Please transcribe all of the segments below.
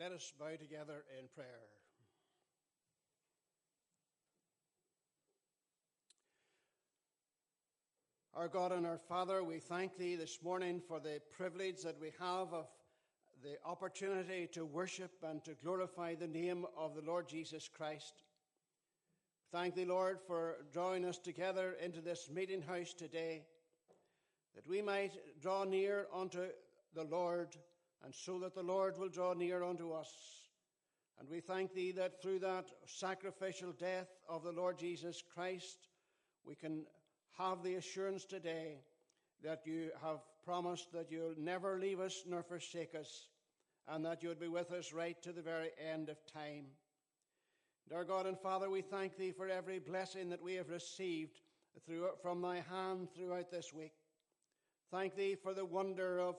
let us bow together in prayer. Our God and our Father, we thank Thee this morning for the privilege that we have of the opportunity to worship and to glorify the name of the Lord Jesus Christ. Thank Thee, Lord, for drawing us together into this meeting house today, that we might draw near unto the Lord, and so that the Lord will draw near unto us. And we thank Thee that through that sacrificial death of the Lord Jesus Christ, we can have the assurance today that you have promised that you'll never leave us nor forsake us, and that you'd be with us right to the very end of time. Dear God and Father, we thank Thee for every blessing that we have received through, from Thy hand throughout this week. Thank Thee for the wonder of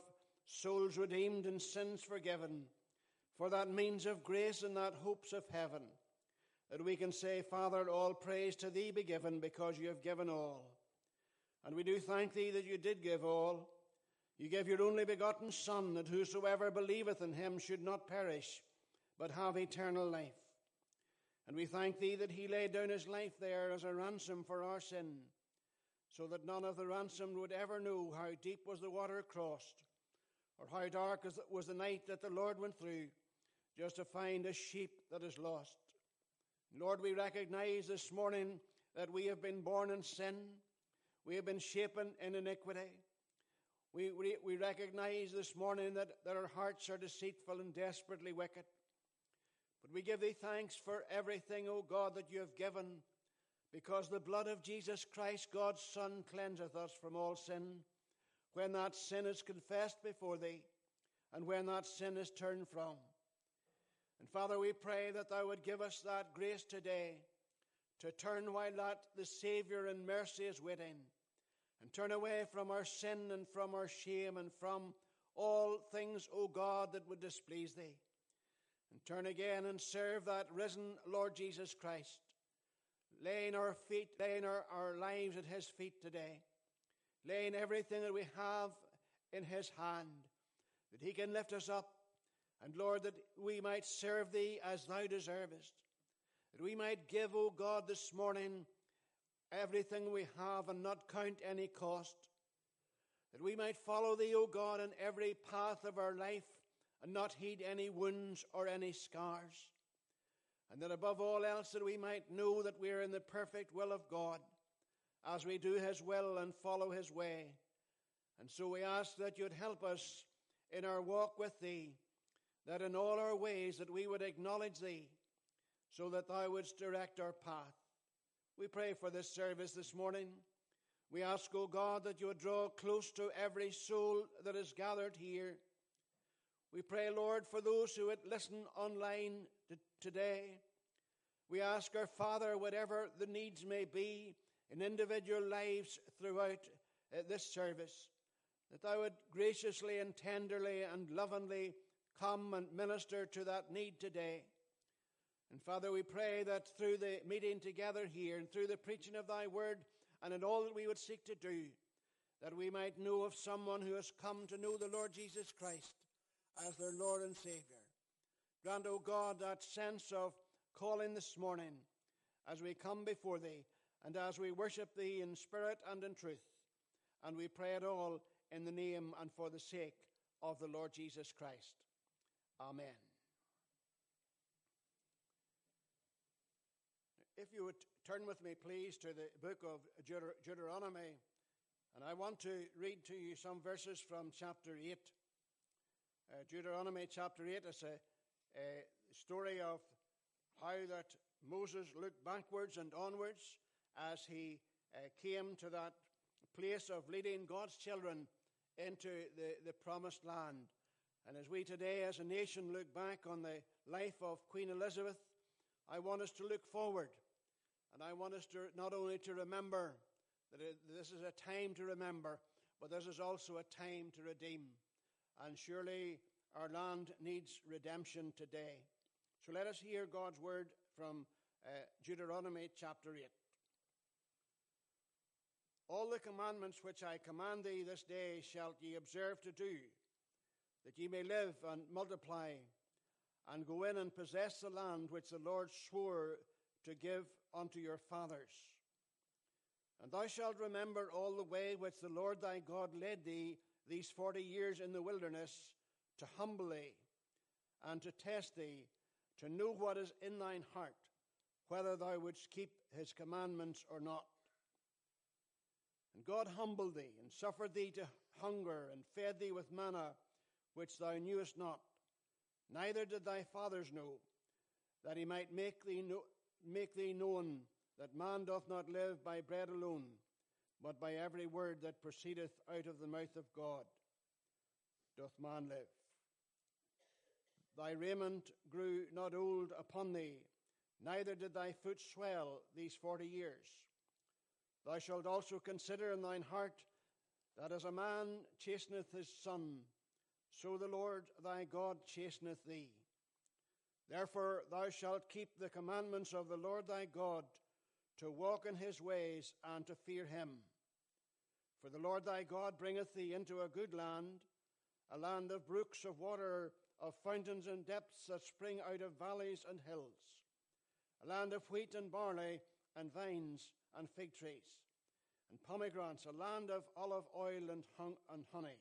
souls redeemed and sins forgiven, for that means of grace and that hopes of heaven, that we can say, Father, all praise to Thee be given because You have given all. And we do thank thee that you did give all. You gave your only begotten Son, that whosoever believeth in him should not perish, but have eternal life. And we thank thee that he laid down his life there as a ransom for our sin, so that none of the ransomed would ever know how deep was the water crossed, or how dark was the night that the Lord went through, just to find a sheep that is lost. Lord, we recognize this morning that we have been born in sin we have been shapen in iniquity. We, we, we recognize this morning that, that our hearts are deceitful and desperately wicked. But we give thee thanks for everything, O God, that you have given, because the blood of Jesus Christ, God's Son, cleanseth us from all sin. When that sin is confessed before thee, and when that sin is turned from. And Father, we pray that thou would give us that grace today to turn while that the Saviour in mercy is waiting, and turn away from our sin and from our shame and from all things, O God, that would displease Thee, and turn again and serve that risen Lord Jesus Christ, laying our feet, laying our, our lives at His feet today, laying everything that we have in His hand, that He can lift us up, and Lord, that we might serve Thee as Thou deservest that we might give, O God, this morning everything we have and not count any cost. That we might follow Thee, O God, in every path of our life and not heed any wounds or any scars. And that above all else, that we might know that we are in the perfect will of God as we do His will and follow His way. And so we ask that you'd help us in our walk with Thee, that in all our ways that we would acknowledge Thee so that thou wouldst direct our path. We pray for this service this morning. We ask, O God, that you would draw close to every soul that is gathered here. We pray, Lord, for those who would listen online today. We ask our Father, whatever the needs may be in individual lives throughout uh, this service, that thou would graciously and tenderly and lovingly come and minister to that need today. And Father, we pray that through the meeting together here and through the preaching of thy word and in all that we would seek to do, that we might know of someone who has come to know the Lord Jesus Christ as their Lord and Savior. Grant, O God, that sense of calling this morning as we come before thee and as we worship thee in spirit and in truth. And we pray it all in the name and for the sake of the Lord Jesus Christ. Amen. If you would turn with me, please, to the book of Deut- Deuteronomy, and I want to read to you some verses from chapter 8. Uh, Deuteronomy chapter 8 is a, a story of how that Moses looked backwards and onwards as he uh, came to that place of leading God's children into the, the promised land. And as we today, as a nation, look back on the life of Queen Elizabeth, I want us to look forward. And I want us to not only to remember that this is a time to remember, but this is also a time to redeem. And surely our land needs redemption today. So let us hear God's word from uh, Deuteronomy chapter 8. All the commandments which I command thee this day shalt ye observe to do, that ye may live and multiply and go in and possess the land which the Lord swore to give unto your fathers. And thou shalt remember all the way which the Lord thy God led thee these forty years in the wilderness to humble thee and to test thee, to know what is in thine heart, whether thou wouldst keep his commandments or not. And God humbled thee and suffered thee to hunger and fed thee with manna, which thou knewest not, neither did thy fathers know, that he might make thee, know, make thee known that man doth not live by bread alone, but by every word that proceedeth out of the mouth of God doth man live. Thy raiment grew not old upon thee, neither did thy foot swell these forty years. Thou shalt also consider in thine heart that as a man chasteneth his son, so the Lord thy God chasteneth thee. Therefore thou shalt keep the commandments of the Lord thy God, to walk in his ways and to fear him. For the Lord thy God bringeth thee into a good land, a land of brooks of water, of fountains and depths that spring out of valleys and hills, a land of wheat and barley, and vines and fig trees, and pomegranates, a land of olive oil and, honey,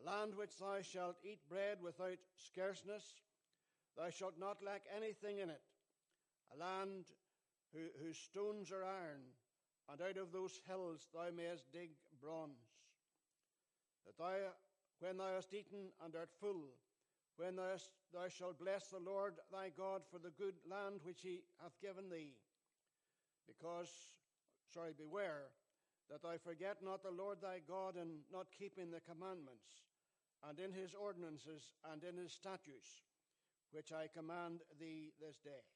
a land which thou shalt eat bread without scarceness, thou shalt not lack anything in it, a land who, whose stones are iron, and out of those hills thou mayest dig bronze. That thou, when thou hast eaten and art full, when thou, hast, thou shalt bless the Lord thy God for the good land which he hath given thee. Because, sorry, beware that thou forget not the Lord thy God in not keeping the commandments, and in his ordinances, and in his statutes, which I command thee this day.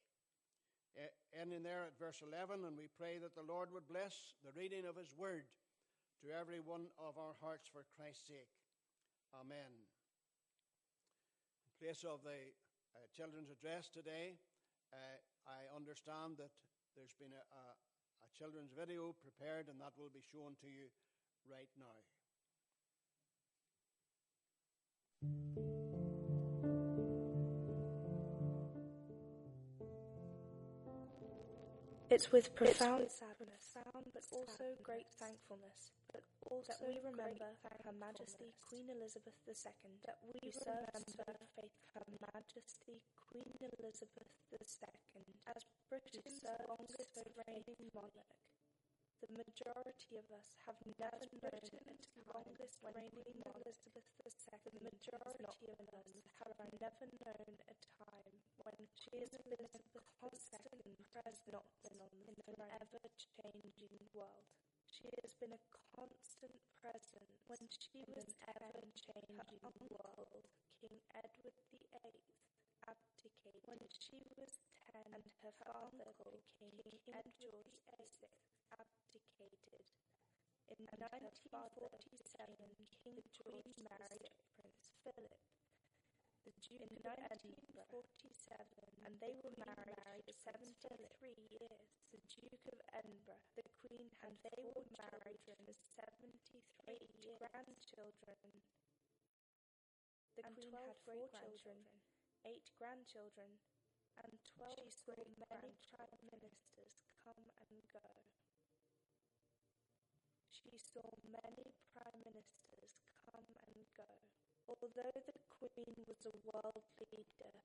Ending there at verse 11, and we pray that the Lord would bless the reading of his word to every one of our hearts for Christ's sake. Amen. In place of the uh, children's address today, uh, I understand that there's been a, a, a children's video prepared, and that will be shown to you right now. It's with profound sadness, Sound but also great thankfulness, but also that we remember Her Majesty Queen Elizabeth II, that we serve and faith Her Majesty Queen Elizabeth II as Britain's longest reigning monarch. The majority of us have never known its longest reigning Elizabeth II. The majority of us have never known a time when she has been a constant presence in an ever-changing world. She has been a constant presence when she was ever-changing world. King Edward VIII abdicated when she was ten, and her father, King Edward VI, abdicated. In 1947, King George married Prince Philip, the Duke in 1947, and they were married for 73 years. The Duke of Edinburgh, the Queen, and they were married for 73 years. Grandchildren. The Queen had four children, eight grandchildren, and twelve she saw many prime ministers come and go. She saw many prime ministers come and go. Although the Queen was a world leader,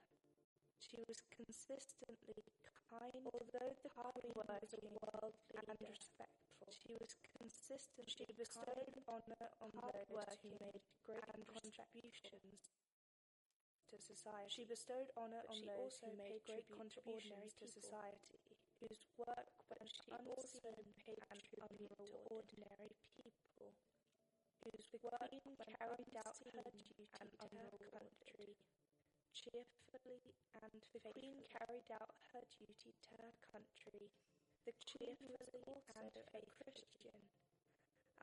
she was consistently kind. Although the Queen was world and respectful, she was consistent. She bestowed honor on those who made great contributions to society. She bestowed honor on those also who made great contributions to society, whose work when she also paid tribute to ordinary people, whose work carried out her duty and to her country cheerfully and Queen carried out her duty to her country. The Queen was also a Christian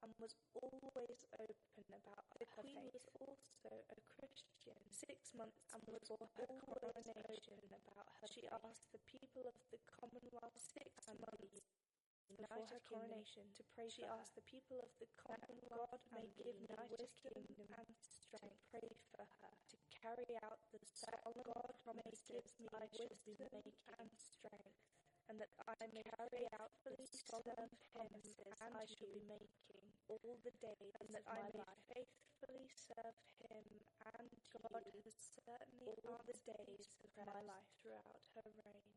and was always open about the her Queen faith. was also a Christian. Six months and was for her coronation about her. She faith. asked the people of the Commonwealth six months before her coronation to pray. She asked the people of the Commonwealth God may give United Kingdom and strength. Pray for her to carry out the solemn God promises me I should be making and strength, and that I may carry out the solemn promises and I shall be making all the days, and that I may faithfully serve Him and God has certainly all the days of my life throughout her reign.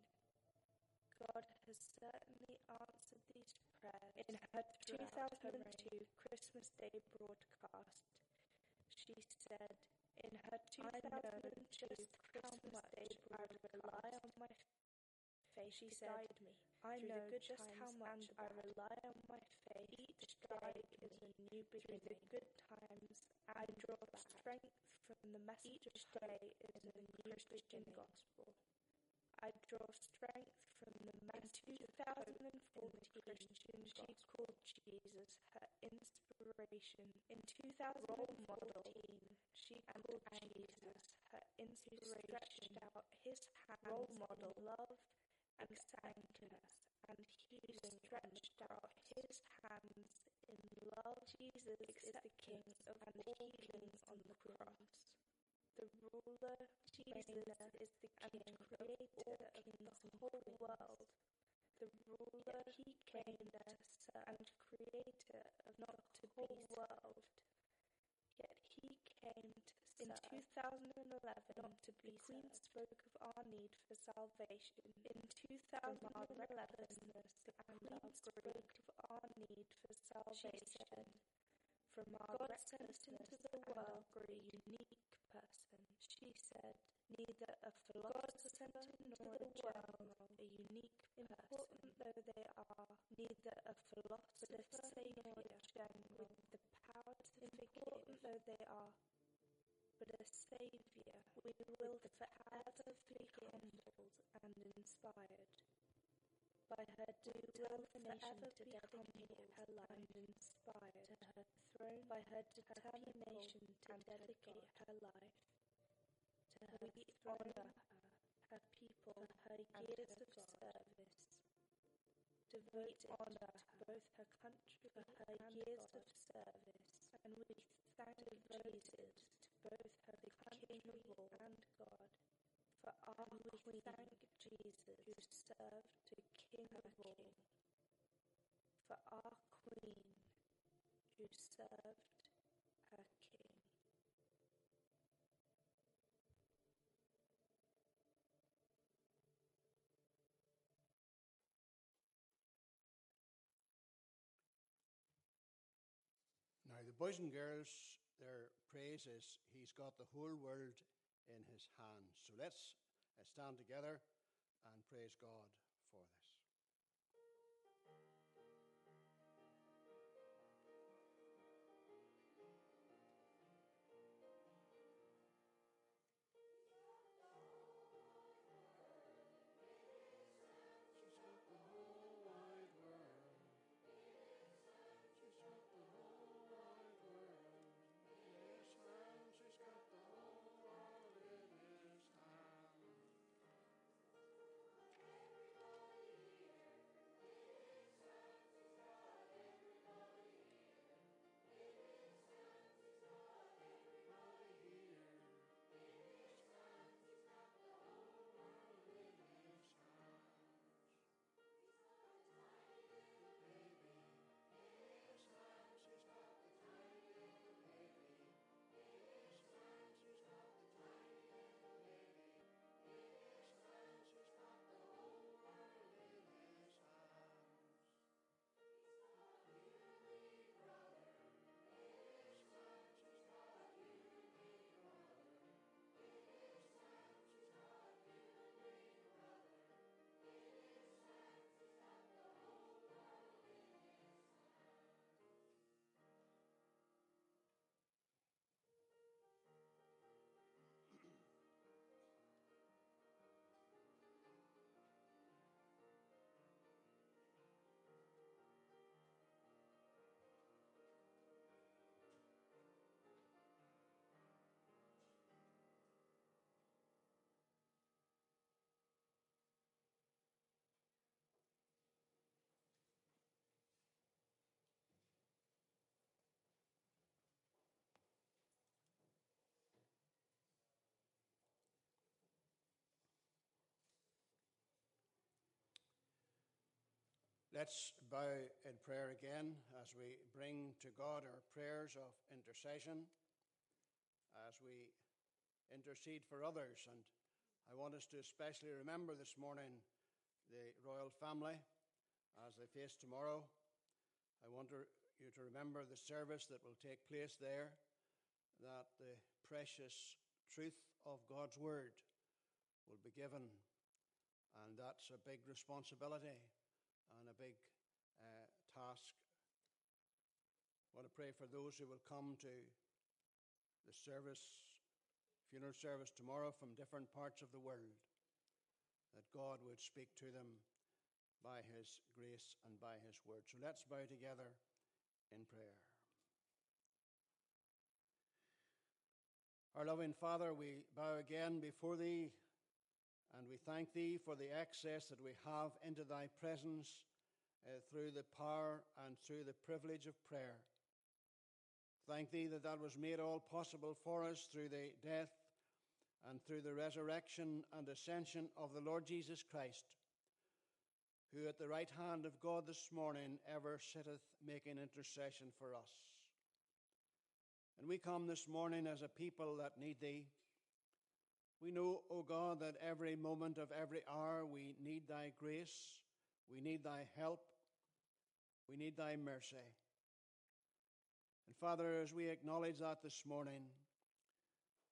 God has certainly answered these prayers in her 2002 Christmas Day broadcast. She said, in her 2002 Christmas Day broadcast, I rely on my faith. She said, me. I know good just how much I rely on my faith. Each day is a new beginning. Through the good times, I draw strength from the message Each day is a new Christian gospel. I draw strength from the message 2014 Christian she called Jesus her inspiration. In 2014, she called Jesus her inspiration. Stretched out his hand, role model, love, and sanctness, and he stretched out his hands in love. Jesus is the King of all kings on the cross the ruler, Jesus is the king and creator of the whole world. The ruler, he came and creator of not the whole world. Yet he came to in 2011 not to be the Queen spoke of our need for salvation. In 2011, the Queen spoke of our need for salvation. From our God sent into the world for a unique person. She said, neither a philosopher nor a general, a unique important though they are, neither a philosopher nor a general, with the power to important though they are, but a saviour. We will forever be humbled and inspired by her determination to dedicate her life inspired to her throne by her determination to dedicate her life to her we honor her her people her years of service. Devote honor to both her country for her years of service. And we thank Jesus to both her country and God. For our we thank Jesus who served to King of all, for our Queen who served her King. Now, the boys and girls, their praise is He's got the whole world in his hands. So let's stand together and praise God for this. Let's bow in prayer again as we bring to God our prayers of intercession, as we intercede for others. And I want us to especially remember this morning the royal family as they face tomorrow. I want you to remember the service that will take place there, that the precious truth of God's word will be given. And that's a big responsibility and a big uh, task. I want to pray for those who will come to the service, funeral service tomorrow from different parts of the world, that God would speak to them by His grace and by His word. So let's bow together in prayer. Our loving Father, we bow again before Thee and we thank Thee for the access that we have into Thy presence uh, through the power and through the privilege of prayer. Thank Thee that that was made all possible for us through the death and through the resurrection and ascension of the Lord Jesus Christ, who at the right hand of God this morning ever sitteth making intercession for us. And we come this morning as a people that need Thee. We know, O God, that every moment of every hour we need Thy grace, we need Thy help, we need Thy mercy. And Father, as we acknowledge that this morning,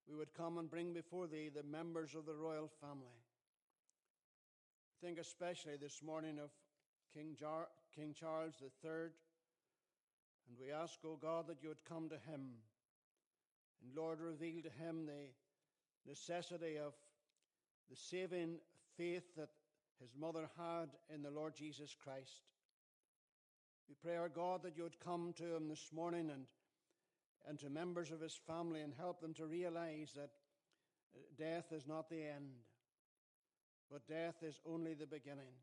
we would come and bring before Thee the members of the royal family. Think especially this morning of King, Jar- King Charles III, and we ask, O God, that you would come to him and Lord, reveal to him the necessity of the saving faith that his mother had in the Lord Jesus Christ. We pray, our God, that you would come to him this morning and, and to members of his family and help them to realize that uh, death is not the end, but death is only the beginning.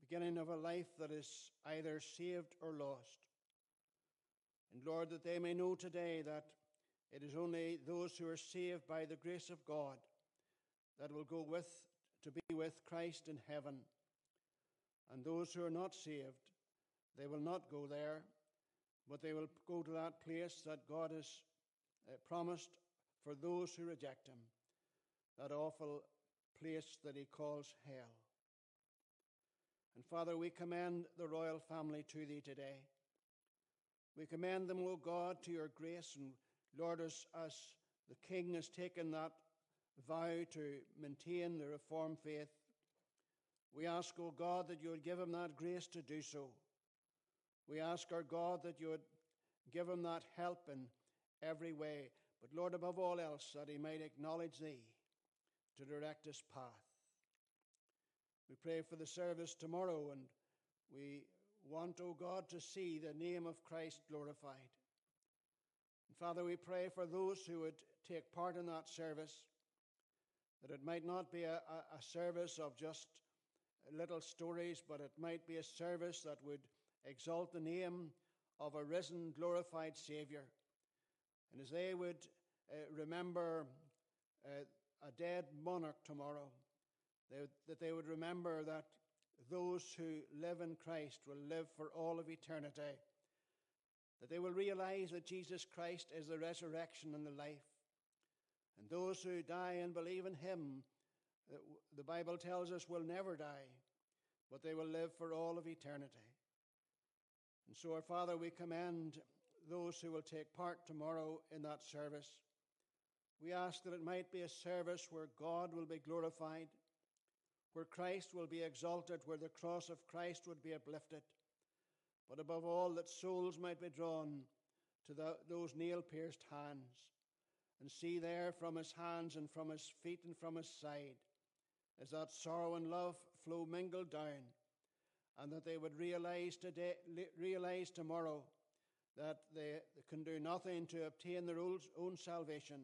Beginning of a life that is either saved or lost. And Lord, that they may know today that it is only those who are saved by the grace of God that will go with to be with Christ in heaven. And those who are not saved, they will not go there, but they will go to that place that God has uh, promised for those who reject Him, that awful place that He calls hell. And Father, we commend the royal family to Thee today. We commend them, O God, to your grace and Lord, as, as the King has taken that vow to maintain the Reformed faith, we ask, O oh God, that you would give him that grace to do so. We ask, our God, that you would give him that help in every way. But Lord, above all else, that he might acknowledge thee to direct his path. We pray for the service tomorrow, and we want, O oh God, to see the name of Christ glorified. Father, we pray for those who would take part in that service, that it might not be a, a, service of just little stories, but it might be a service that would exalt the name of a risen, glorified Saviour. And as they would uh, remember uh, a dead monarch tomorrow, they that they would remember that those who live in Christ will live for all of eternity that they will realize that Jesus Christ is the resurrection and the life. And those who die and believe in him, uh, the Bible tells us, will never die, but they will live for all of eternity. And so, our Father, we commend those who will take part tomorrow in that service. We ask that it might be a service where God will be glorified, where Christ will be exalted, where the cross of Christ would be uplifted but above all, that souls might be drawn to the, those nail pierced hands, and see there from his hands and from his feet and from his side as that sorrow and love flow mingled down, and that they would realize today, realize tomorrow that they can do nothing to obtain their own salvation,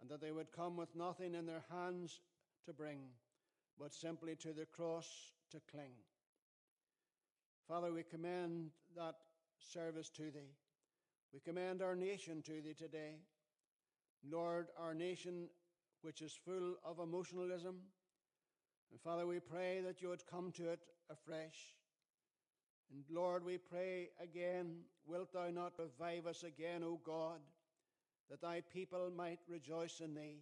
and that they would come with nothing in their hands to bring, but simply to the cross to cling. Father, we commend that service to Thee. We commend our nation to Thee today. Lord, our nation, which is full of emotionalism, and Father, we pray that you would come to it afresh. And Lord, we pray again, wilt thou not revive us again, O God, that thy people might rejoice in thee?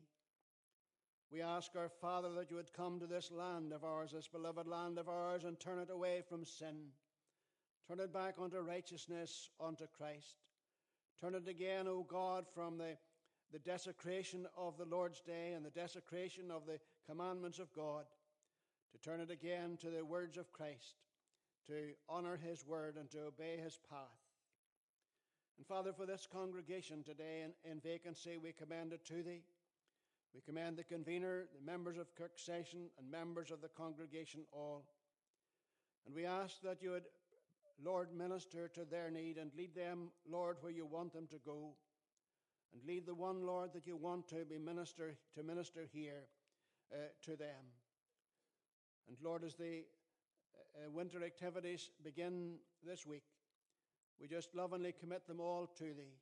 We ask our Father that you would come to this land of ours, this beloved land of ours, and turn it away from sin. Turn it back unto righteousness, unto Christ. Turn it again, O God, from the, the desecration of the Lord's day and the desecration of the commandments of God, to turn it again to the words of Christ to honor his word and to obey his path. And Father, for this congregation today in, in vacancy, we commend it to thee. We commend the convener, the members of Kirk Session, and members of the congregation all. And we ask that you would, Lord, minister to their need and lead them, Lord, where you want them to go. And lead the one, Lord, that you want to be minister to minister here uh, to them. And Lord, as the uh, winter activities begin this week, we just lovingly commit them all to Thee.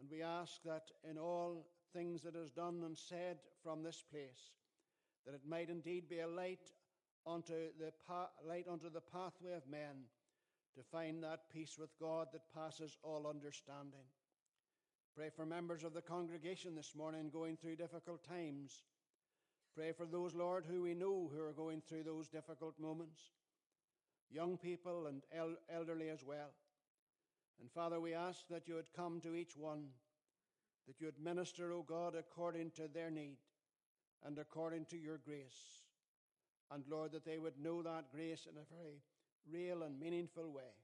And we ask that in all things that is done and said from this place, that it might indeed be a light unto the pa- light unto the pathway of men to find that peace with God that passes all understanding. Pray for members of the congregation this morning going through difficult times. Pray for those, Lord, who we know who are going through those difficult moments young people and el- elderly as well. And Father, we ask that you would come to each one, that you would minister, O God, according to their need and according to your grace. And Lord, that they would know that grace in a very real and meaningful way.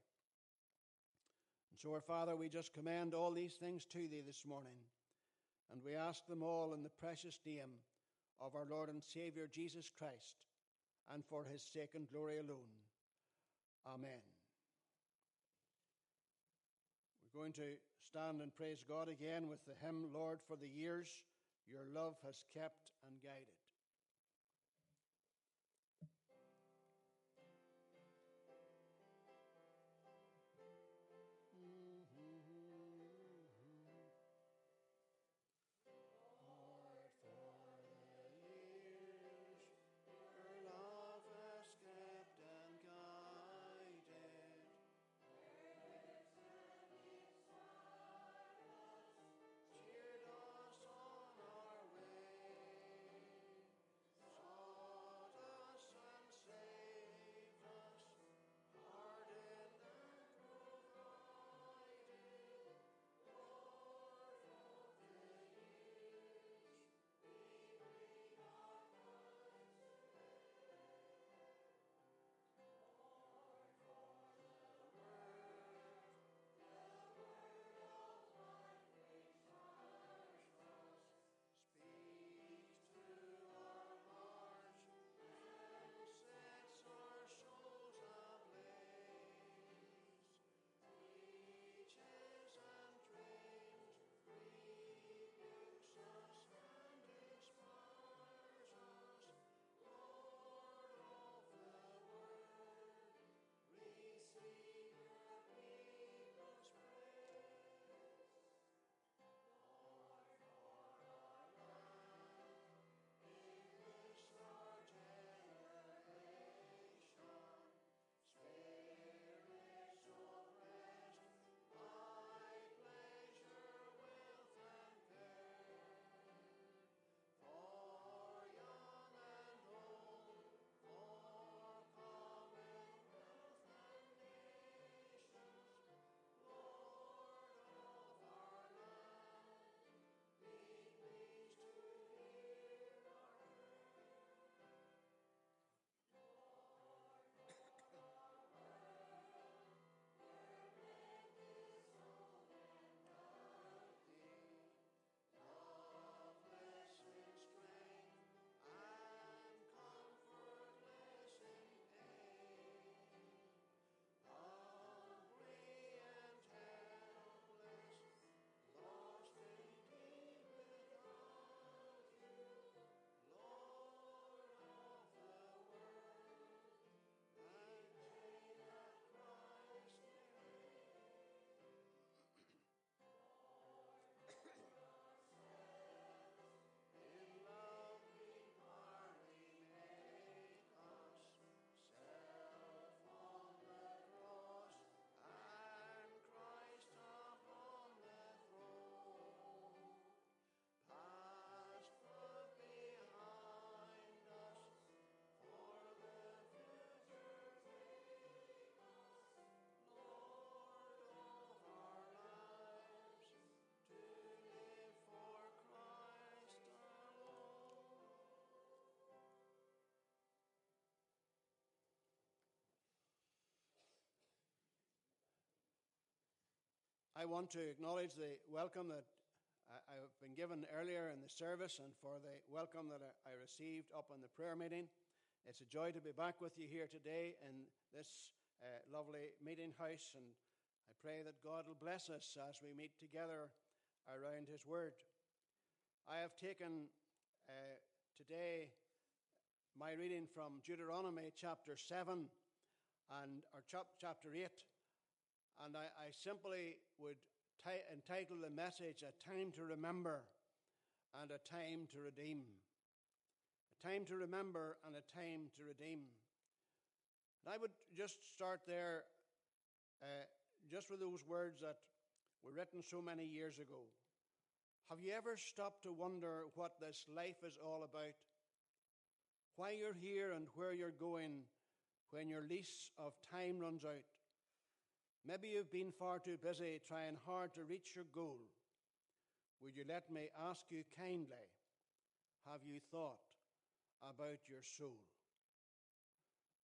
And so, our Father, we just commend all these things to thee this morning. And we ask them all in the precious name of our Lord and Savior Jesus Christ, and for his sake and glory alone. Amen. We're going to stand and praise God again with the hymn, Lord, for the years your love has kept and guided. I want to acknowledge the welcome that I, have been given earlier in the service and for the welcome that I, received up in the prayer meeting. It's a joy to be back with you here today in this uh, lovely meeting house, and I pray that God will bless us as we meet together around His Word. I have taken uh, today my reading from Deuteronomy chapter 7 and or chapter 8, and I, I simply would t- entitle the message A Time to Remember and a Time to Redeem. A time to remember and a time to redeem. And I would just start there, uh, just with those words that were written so many years ago. Have you ever stopped to wonder what this life is all about? Why you're here and where you're going when your lease of time runs out? Maybe you've been far too busy trying hard to reach your goal. Would you let me ask you kindly, have you thought about your soul?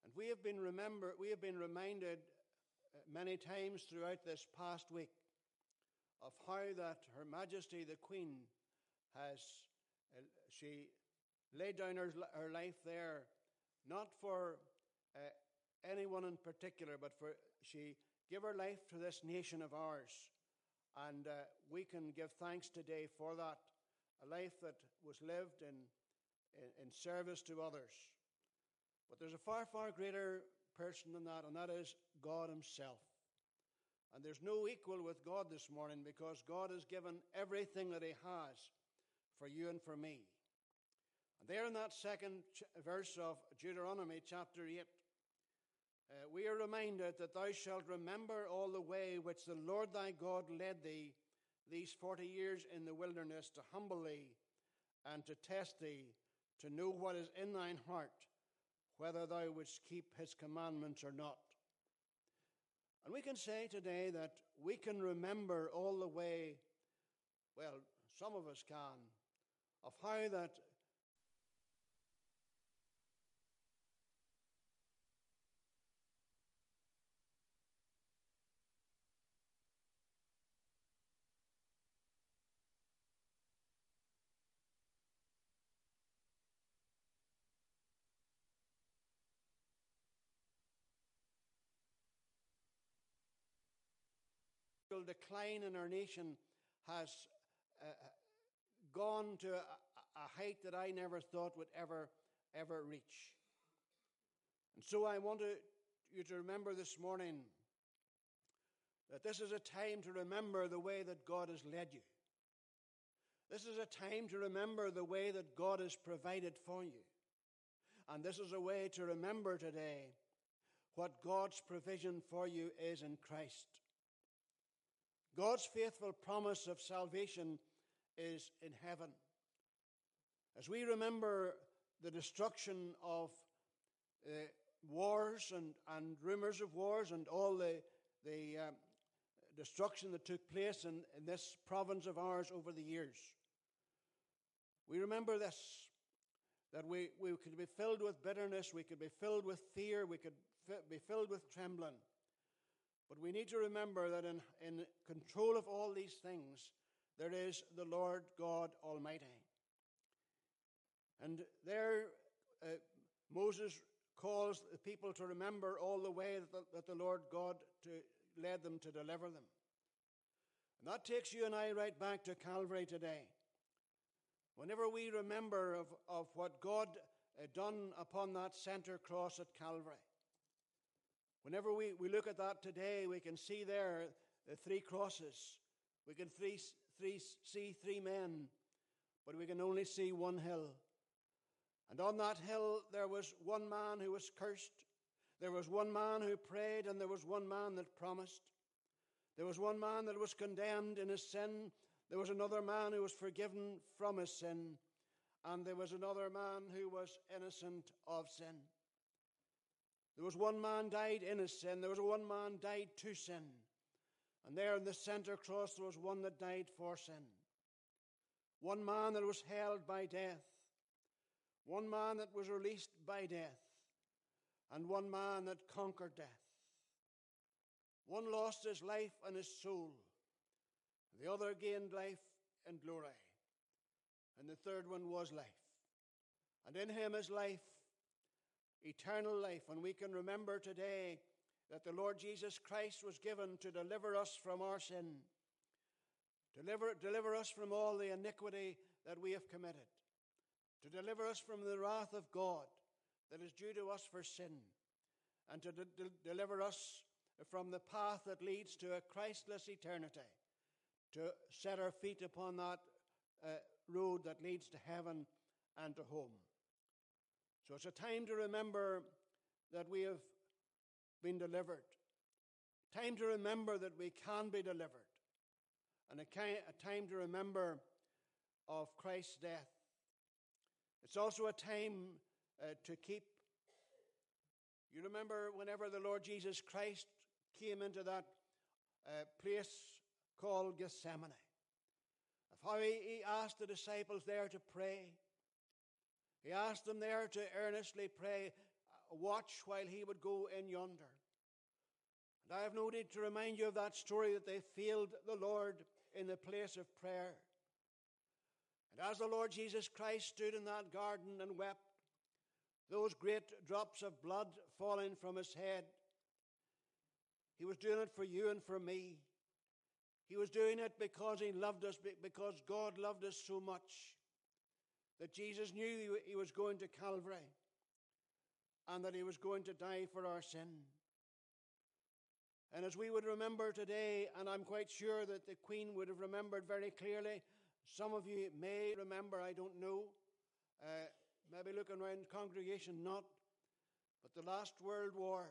And we have been remember we have been reminded uh, many times throughout this past week of how that Her Majesty the Queen has uh, she laid down her, her life there not for uh, anyone in particular, but for she give her life to this nation of ours. And uh, we can give thanks today for that, a life that was lived in, in, in service to others. But there's a far, far greater person than that, and that is God Himself. And there's no equal with God this morning because God has given everything that He has for you and for me. And there in that second verse of Deuteronomy chapter 8, uh, we are reminded that thou shalt remember all the way which the Lord thy God led thee these forty years in the wilderness to humble thee and to test thee, to know what is in thine heart, whether thou wouldst keep his commandments or not. And we can say today that we can remember all the way, well, some of us can, of how that decline in our nation has uh, gone to a, a height that I never thought would ever, ever reach. And so I want to, you to remember this morning that this is a time to remember the way that God has led you. This is a time to remember the way that God has provided for you. And this is a way to remember today what God's provision for you is in Christ. God's faithful promise of salvation is in heaven. As we remember the destruction of uh, wars and, and rumors of wars and all the, the um, destruction that took place in, in this province of ours over the years, we remember this that we, we could be filled with bitterness, we could be filled with fear, we could be filled with trembling. But we need to remember that in, in control of all these things, there is the Lord God Almighty. And there, uh, Moses calls the people to remember all the way that the, that the Lord God to, led them to deliver them. And that takes you and I right back to Calvary today. Whenever we remember of, of what God uh, done upon that center cross at Calvary, Whenever we, we look at that today, we can see there the three crosses. We can three, three, see three men, but we can only see one hill. And on that hill, there was one man who was cursed. There was one man who prayed, and there was one man that promised. There was one man that was condemned in his sin. There was another man who was forgiven from his sin. And there was another man who was innocent of sin. There was one man died in his sin. There was one man died to sin. And there in the center cross, there was one that died for sin. One man that was held by death. One man that was released by death. And one man that conquered death. One lost his life and his soul. The other gained life and glory. And the third one was life. And in him is life, eternal life. And we can remember today that the Lord Jesus Christ was given to deliver us from our sin, deliver, deliver us from all the iniquity that we have committed, to deliver us from the wrath of God that is due to us for sin, and to de- de- deliver us from the path that leads to a Christless eternity, to set our feet upon that uh, road that leads to heaven and to home. So it's a time to remember that we have been delivered. Time to remember that we can be delivered. And a, time to remember of Christ's death. It's also a time uh, to keep. You remember whenever the Lord Jesus Christ came into that uh, place called Gethsemane, of how he, he asked the disciples there to pray. He asked them there to earnestly pray, uh, watch while he would go in yonder. And I have no need to remind you of that story that they failed the Lord in the place of prayer. And as the Lord Jesus Christ stood in that garden and wept, those great drops of blood falling from his head, he was doing it for you and for me. He was doing it because he loved us, because God loved us so much that Jesus knew he was going to Calvary and that he was going to die for our sin. And as we would remember today, and I'm quite sure that the Queen would have remembered very clearly, some of you may remember, I don't know, uh, maybe looking around congregation, not, but the last World War,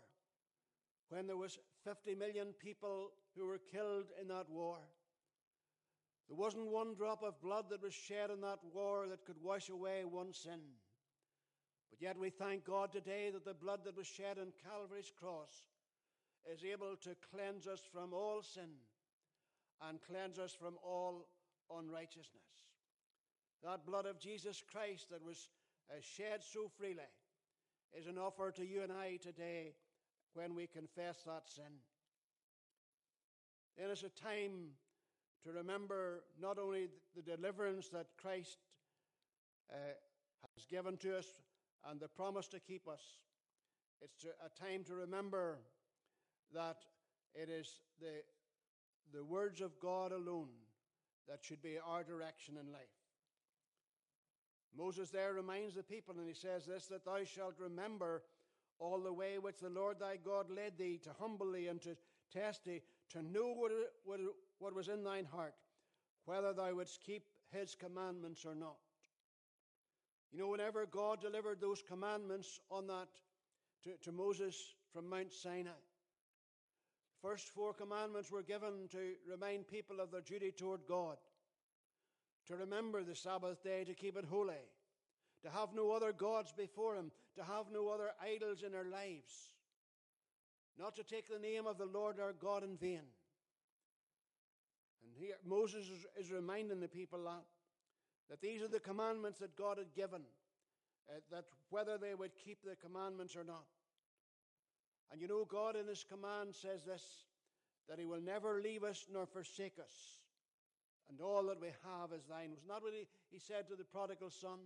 when there was 50 million people who were killed in that war. There wasn't one drop of blood that was shed in that war that could wash away one sin. But yet we thank God today that the blood that was shed on Calvary's cross is able to cleanse us from all sin and cleanse us from all unrighteousness. That blood of Jesus Christ that was uh, shed so freely is an offer to you and I today when we confess that sin. Then a time to remember not only the deliverance that Christ uh, has given to us and the promise to keep us, it's a time to remember that it is the, the words of God alone that should be our direction in life. Moses there reminds the people, and he says this that thou shalt remember all the way which the Lord thy God led thee to humble thee and to test thee, to know what, what, what was in thine heart, whether thou wouldst keep his commandments or not. You know, whenever God delivered those commandments on that to, to Moses from Mount Sinai, the first four commandments were given to remind people of their duty toward God, to remember the Sabbath day, to keep it holy, to have no other gods before Him, to have no other idols in their lives, not to take the name of the Lord our God in vain. And here Moses is, reminding the people that, that these are the commandments that God had given, uh, that whether they would keep the commandments or not. And you know, God in His command says this that He will never leave us nor forsake us. And all that we have is thine. Was not what he, he said to the prodigal son,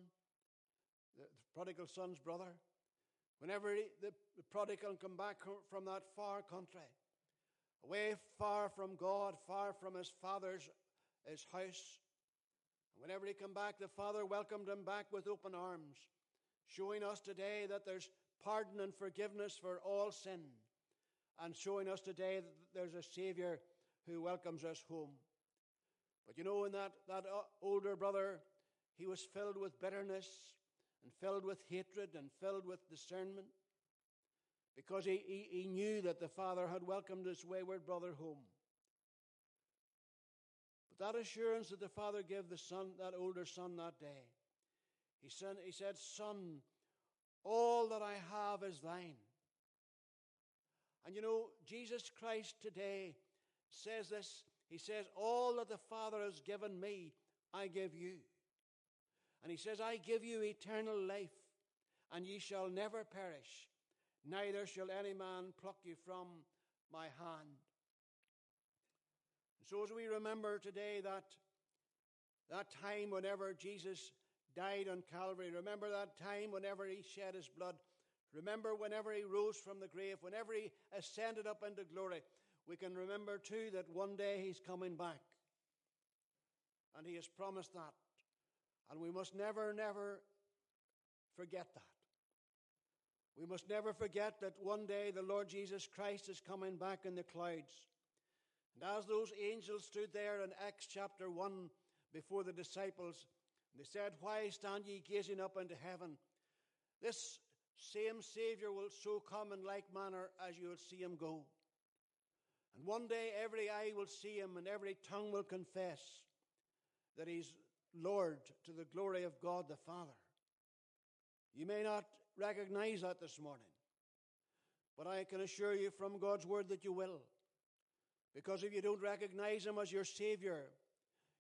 the, the prodigal son's brother? Whenever the, prodigal come back from that far country, away far from God, far from his father's his house, and whenever he come back, the father welcomed him back with open arms, showing us today that there's pardon and forgiveness for all sin, and showing us today that there's a Savior who welcomes us home. But you know, in that, that uh, older brother, he was filled with bitterness and filled with hatred and filled with discernment because he, he, he knew that the father had welcomed his wayward brother home. But that assurance that the father gave the son, that older son that day, he said, he said Son, all that I have is thine. And you know, Jesus Christ today says this. He says, All that the Father has given me, I give you. And he says, I give you eternal life, and ye shall never perish, neither shall any man pluck you from my hand. So as we remember today that that time whenever Jesus died on Calvary, remember that time whenever he shed his blood, remember whenever he rose from the grave, whenever he ascended up into glory, we can remember too that one day he's coming back. And he has promised that. And we must never, never forget that. We must never forget that one day the Lord Jesus Christ is coming back in the clouds. And as those angels stood there in Acts chapter 1 before the disciples, they said, Why stand ye gazing up into heaven? This same Savior will so come in like manner as you will see him go. And one day every eye will see him and every tongue will confess that he's Lord to the glory of God the Father. You may not recognize that this morning, but I can assure you from God's word that you will. Because if you don't recognize him as your Savior,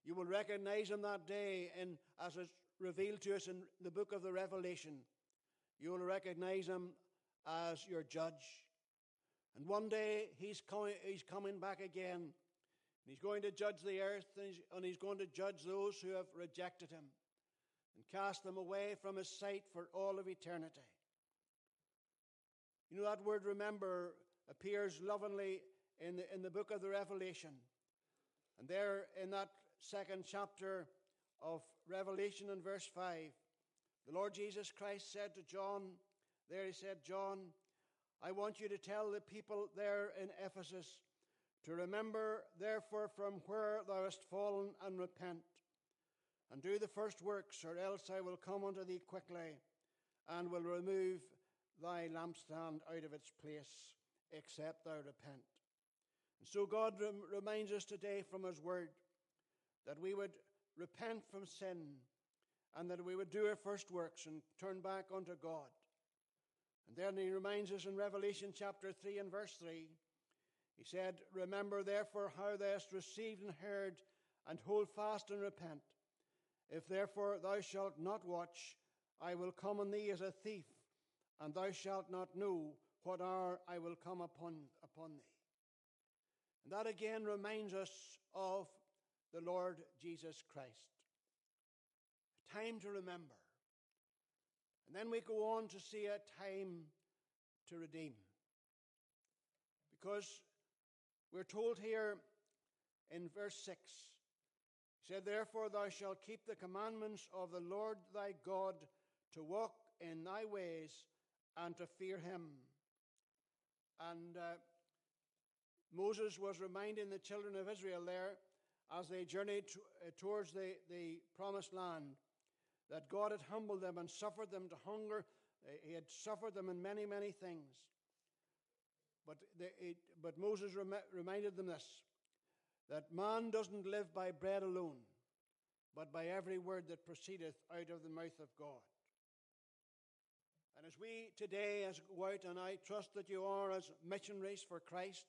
you will recognize him that day, and as it's revealed to us in the book of the Revelation, you will recognize him as your judge. And one day he's coming, he's coming back again. And he's going to judge the earth and he's, and he's going to judge those who have rejected him and cast them away from his sight for all of eternity. You know, that word remember appears lovingly in the, in the book of the Revelation. And there in that second chapter of Revelation in verse 5, the Lord Jesus Christ said to John, there he said, John, I want you to tell the people there in Ephesus to remember, therefore, from where thou hast fallen and repent, and do the first works, or else I will come unto thee quickly, and will remove thy lampstand out of its place, except thou repent. And so God rem- reminds us today from His Word that we would repent from sin, and that we would do our first works and turn back unto God. And then he reminds us in Revelation chapter 3 and verse 3, he said, Remember therefore how thou hast received and heard, and hold fast and repent. If therefore thou shalt not watch, I will come on thee as a thief, and thou shalt not know what hour I will come upon, upon thee. And that again reminds us of the Lord Jesus Christ. A time to remember. And then we go on to see a time to redeem. Because we're told here in verse 6 He said, Therefore thou shalt keep the commandments of the Lord thy God to walk in thy ways and to fear him. And uh, Moses was reminding the children of Israel there as they journeyed uh, towards the, the promised land that God had humbled them and suffered them to hunger. He had suffered them in many, many things. But, it, but Moses rem- reminded them this that man doesn't live by bread alone, but by every word that proceedeth out of the mouth of God. And as we today, as go out, and I trust that you are as missionaries for Christ,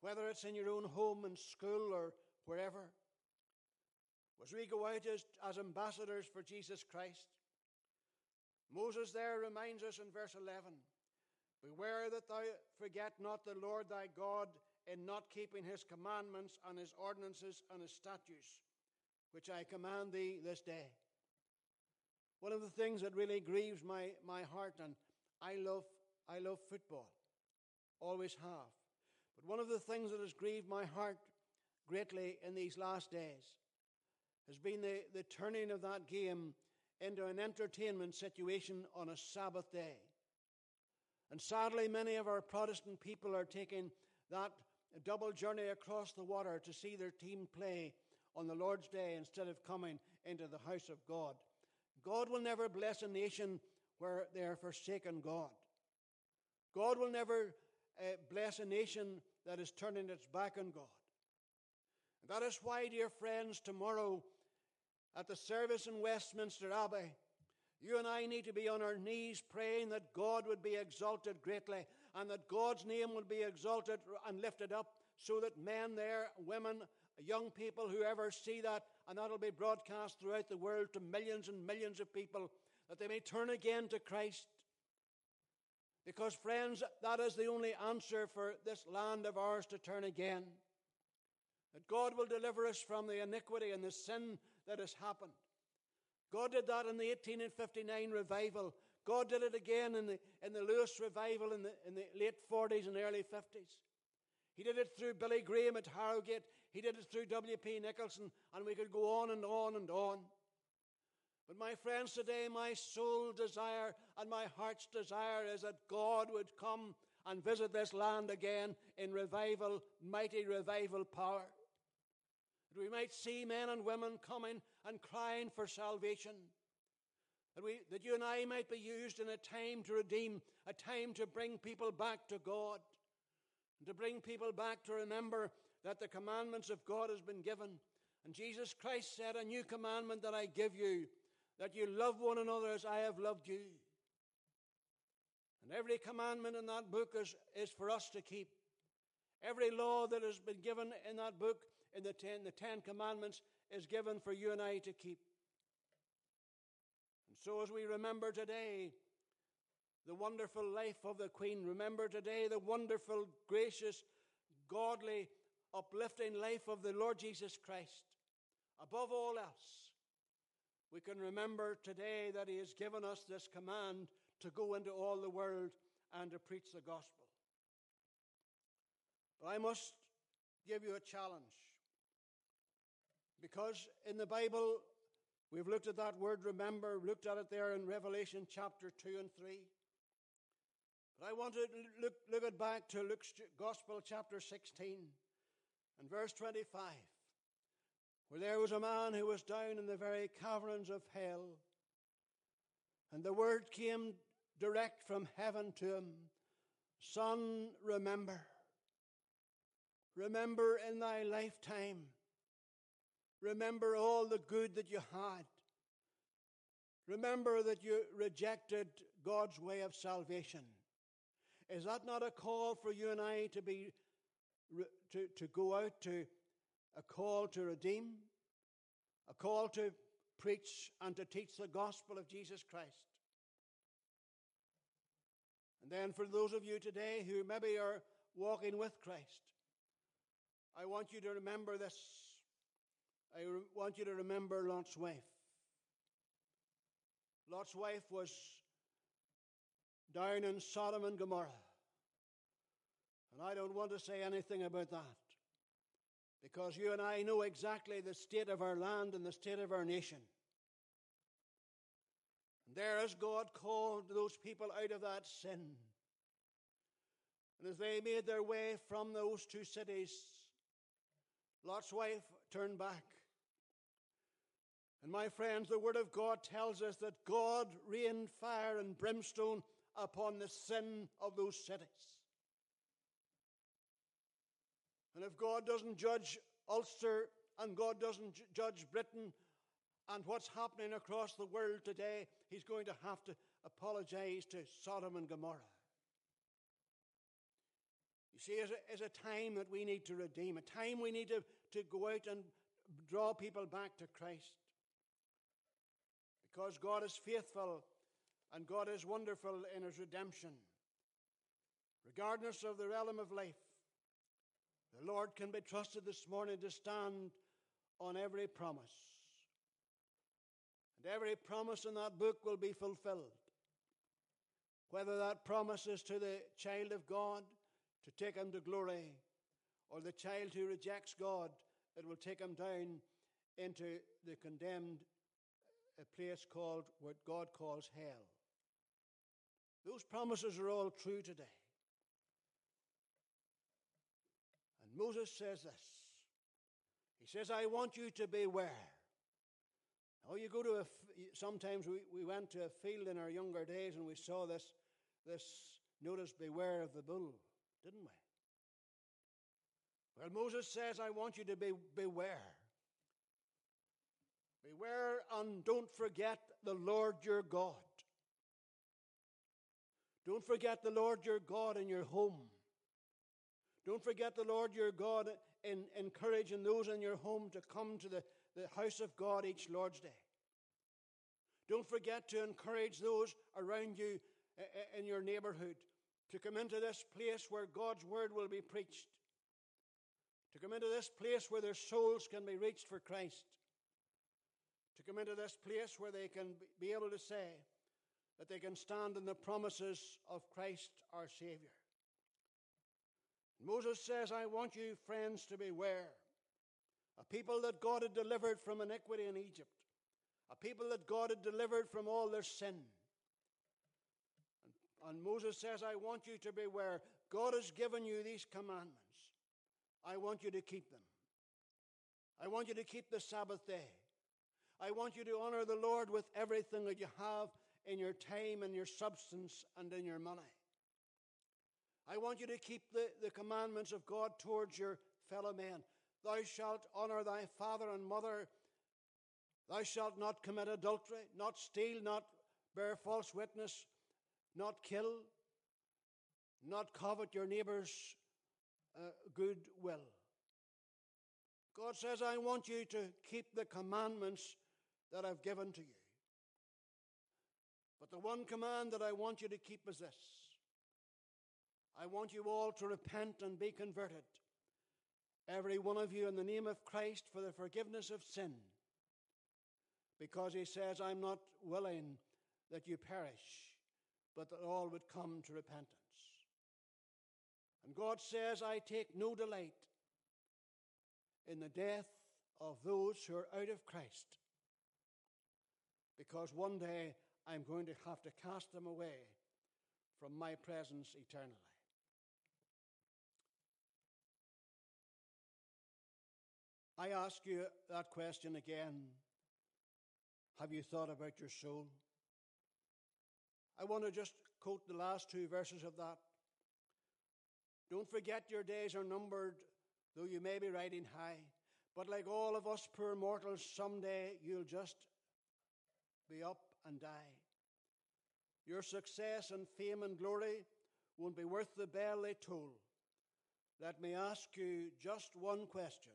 whether it's in your own home and school or wherever, as we go out as, as ambassadors for Jesus Christ, Moses there reminds us in verse 11 Beware that thou forget not the Lord thy God in not keeping his commandments and his ordinances and his statutes, which I command thee this day. One of the things that really grieves my, my heart, and I love, I love football, always have. But one of the things that has grieved my heart greatly in these last days has been the, the turning of that game into an entertainment situation on a Sabbath day. And sadly, many of our Protestant people are taking that double journey across the water to see their team play on the Lord's day instead of coming into the house of God. God will never bless a nation where they are forsaken God. God will never uh, bless a nation that is turning its back on God. And that is why, dear friends, tomorrow at the service in Westminster Abbey, you and I need to be on our knees praying that God would be exalted greatly and that God's name would be exalted and lifted up so that men there, women, young people, whoever see that, and that'll be broadcast throughout the world to millions and millions of people, that they may turn again to Christ. Because, friends, that is the only answer for this land of ours to turn again. That God will deliver us from the iniquity and the sin that has happened. God did that in the 1859 revival. God did it again in the, in the Lewis revival in the, in the late 40s and early 50s. He did it through Billy Graham at Harringay. He did it through W.P. Nicholson, and we could go on and on and on. But my friends, today my sole desire and my heart's desire is that God would come and visit this land again in revival, mighty revival power. That we might see men and women coming and crying for salvation. That, we, that you and I might be used in a time to redeem, a time to bring people back to God, and to bring people back to remember that the commandments of God has been given. And Jesus Christ said, A new commandment that I give you, that you love one another as I have loved you. And every commandment in that book is, is for us to keep. Every law that has been given in that book, in the ten, the ten Commandments, is given for you and I to keep. And so, as we remember today the wonderful life of the Queen, remember today the wonderful, gracious, godly, uplifting life of the Lord Jesus Christ, above all else, we can remember today that He has given us this command to go into all the world and to preach the gospel. But I must give you a challenge. Because in the Bible, we've looked at that word remember, looked at it there in Revelation chapter 2 and 3. But I want to look, look it back to Luke's Gospel chapter 16 and verse 25 where there was a man who was down in the very caverns of hell. And the word came direct from heaven to him Son, remember. Remember in thy lifetime. Remember all the good that you had. Remember that you rejected God's way of salvation. Is that not a call for you and I to be to, to go out to a call to redeem, a call to preach and to teach the gospel of Jesus Christ. And then for those of you today who maybe are walking with Christ, I want you to remember this. I re- want you to remember Lot's wife. Lot's wife was down in Sodom and Gomorrah. And I don't want to say anything about that. Because you and I know exactly the state of our land and the state of our nation. And there, as God called those people out of that sin, and as they made their way from those two cities, Lot's wife turned back. And my friends, the Word of God tells us that God rained fire and brimstone upon the sin of those cities. And if God doesn't judge Ulster and God doesn't judge Britain and what's happening across the world today, He's going to have to apologize to Sodom and Gomorrah. You see, it's a, time that we need to redeem, a time we need to, to go out and draw people back to Christ. Because God is faithful and God is wonderful in His redemption. Regardless of the realm of life, the Lord can be trusted this morning to stand on every promise. And every promise in that book will be fulfilled. Whether that promise is to the child of God to take him to glory, or the child who rejects God, it will take him down into the condemned a place called what God calls hell. Those promises are all true today. And Moses says this. He says, I want you to beware. Oh, you go to a, sometimes we, we went to a field in our younger days and we saw this, this notice, beware of the bull, didn't we? Well, Moses says, I want you to be, beware. Beware and don't forget the Lord your God. Don't forget the Lord your God in your home. Don't forget the Lord your God in encouraging those in your home to come to the, the house of God each Lord's Day. Don't forget to encourage those around you in your neighborhood to come into this place where God's word will be preached. to come into this place where their souls can be reached for Christ, to come into this place where they can be able to say that they can stand in the promises of Christ our Savior. Moses says, I want you, friends, to beware. A people that God had delivered from iniquity in Egypt, a people that God had delivered from all their sin. And, and Moses says, I want you to beware. God has given you these commandments. I want you to keep them. I want you to keep the Sabbath day. I want you to honor the Lord with everything that you have in your time and your substance and in your money. I want you to keep the, the commandments of God towards your fellow men. Thou shalt honor thy father and mother. Thou shalt not commit adultery, not steal, not bear false witness, not kill, not covet your neighbor's uh, good will. God says, I want you to keep the commandments that I've given to you. But the one command that I want you to keep is this I want you all to repent and be converted, every one of you, in the name of Christ for the forgiveness of sin. Because he says, I'm not willing that you perish, but that all would come to repentance. And God says, I take no delight in the death of those who are out of Christ, because one day I'm going to have to cast them away from my presence eternally. I ask you that question again. Have you thought about your soul? I want to just quote the last two verses of that. Don't forget your days are numbered, though you may be riding high. But like all of us poor mortals, someday you'll just be up and die. Your success and fame and glory won't be worth the bell they toll. Let me ask you just one question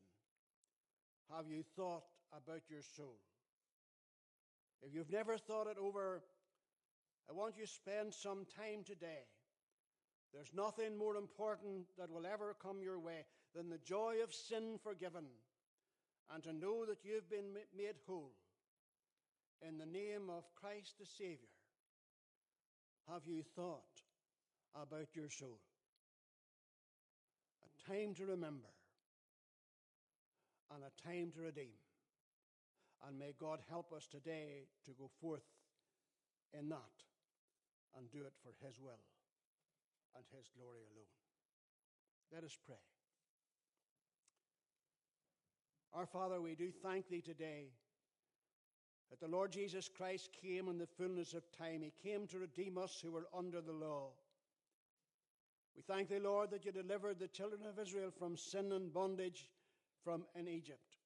Have you thought about your soul? If you've never thought it over, I want you to spend some time today. There's nothing more important that will ever come your way than the joy of sin forgiven and to know that you've been made whole in the name of Christ the Savior. Have you thought about your soul? A time to remember and a time to redeem. And may God help us today to go forth in that and do it for His will and His glory alone. Let us pray. Our Father, we do thank Thee today that the Lord Jesus Christ came in the fullness of time. He came to redeem us who were under the law. We thank Thee, Lord, that You delivered the children of Israel from sin and bondage from in Egypt.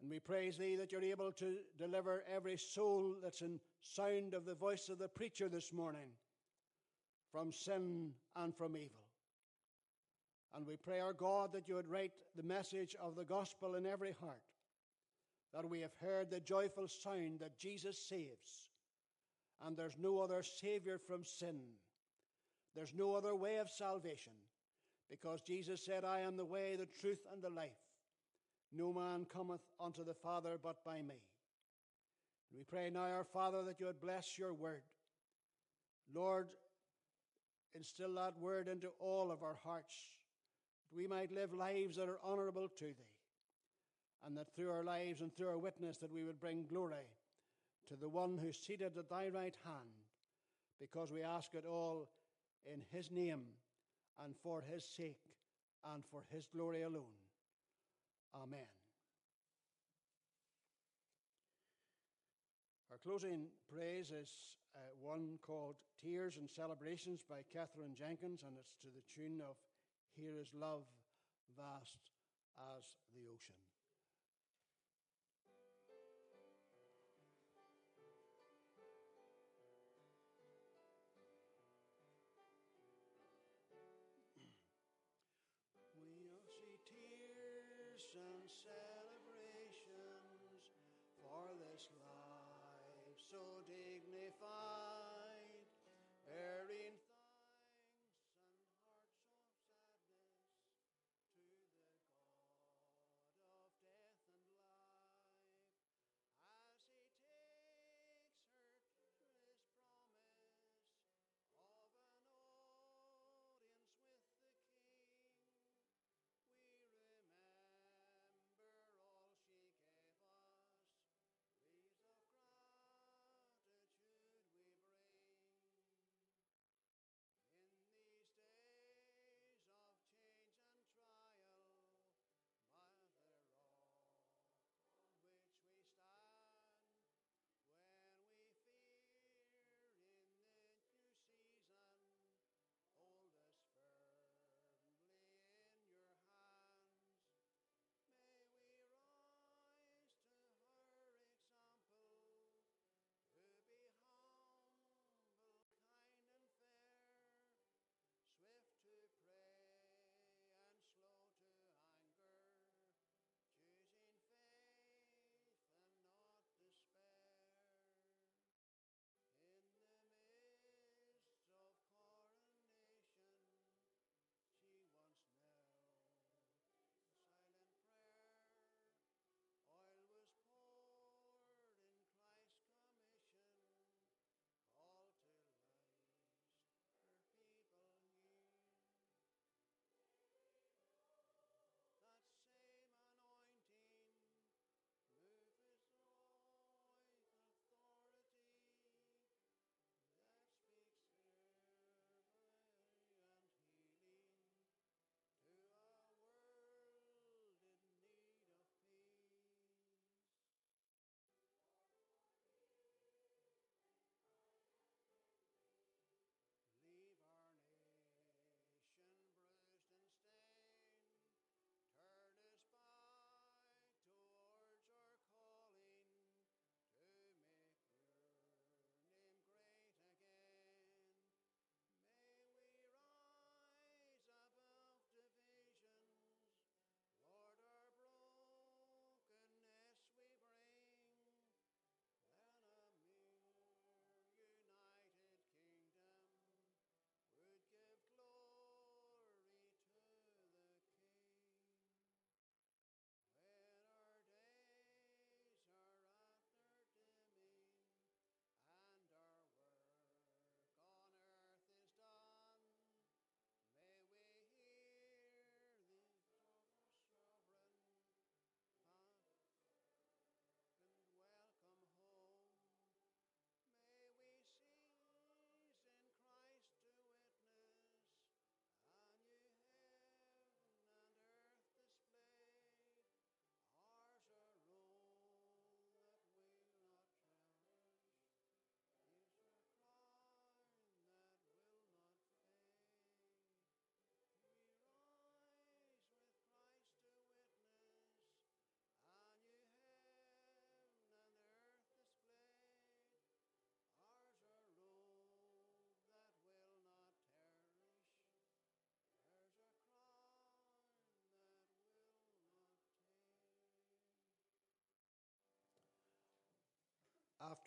And we praise Thee that You're able to deliver every soul that's in sound of the voice of the preacher this morning from sin and from evil. And we pray, our God, that you would write the message of the gospel in every heart, that we have heard the joyful sound that Jesus saves, and there's no other Savior from sin. There's no other way of salvation, because Jesus said, I am the way, the truth, and the life. No man cometh unto the Father but by me. We pray now, our Father, that you would bless your word. Lord, instill that word into all of our hearts, that we might live lives that are honorable to thee, and that through our lives and through our witness that we would bring glory to the one who's seated at thy right hand, because we ask it all in his name and for his sake and for his glory alone. Amen. Our closing praise is uh, one called Tears and Celebrations by Catherine Jenkins, and it's to the tune of Here is Love, Vast as the Ocean. said.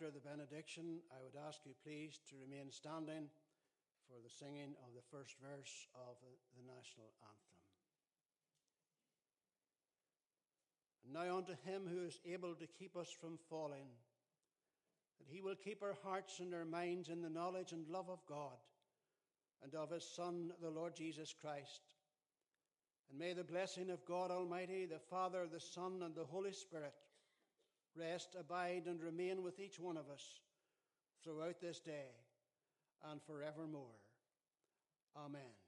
After the benediction, I would ask you please to remain standing for the singing of the first verse of the national anthem. And now unto him who is able to keep us from falling, that he will keep our hearts and our minds in the knowledge and love of God and of his Son, the Lord Jesus Christ. And may the blessing of God Almighty, the Father, the Son, and the Holy Spirit rest, abide, and remain with each one of us throughout this day and forevermore. Amen.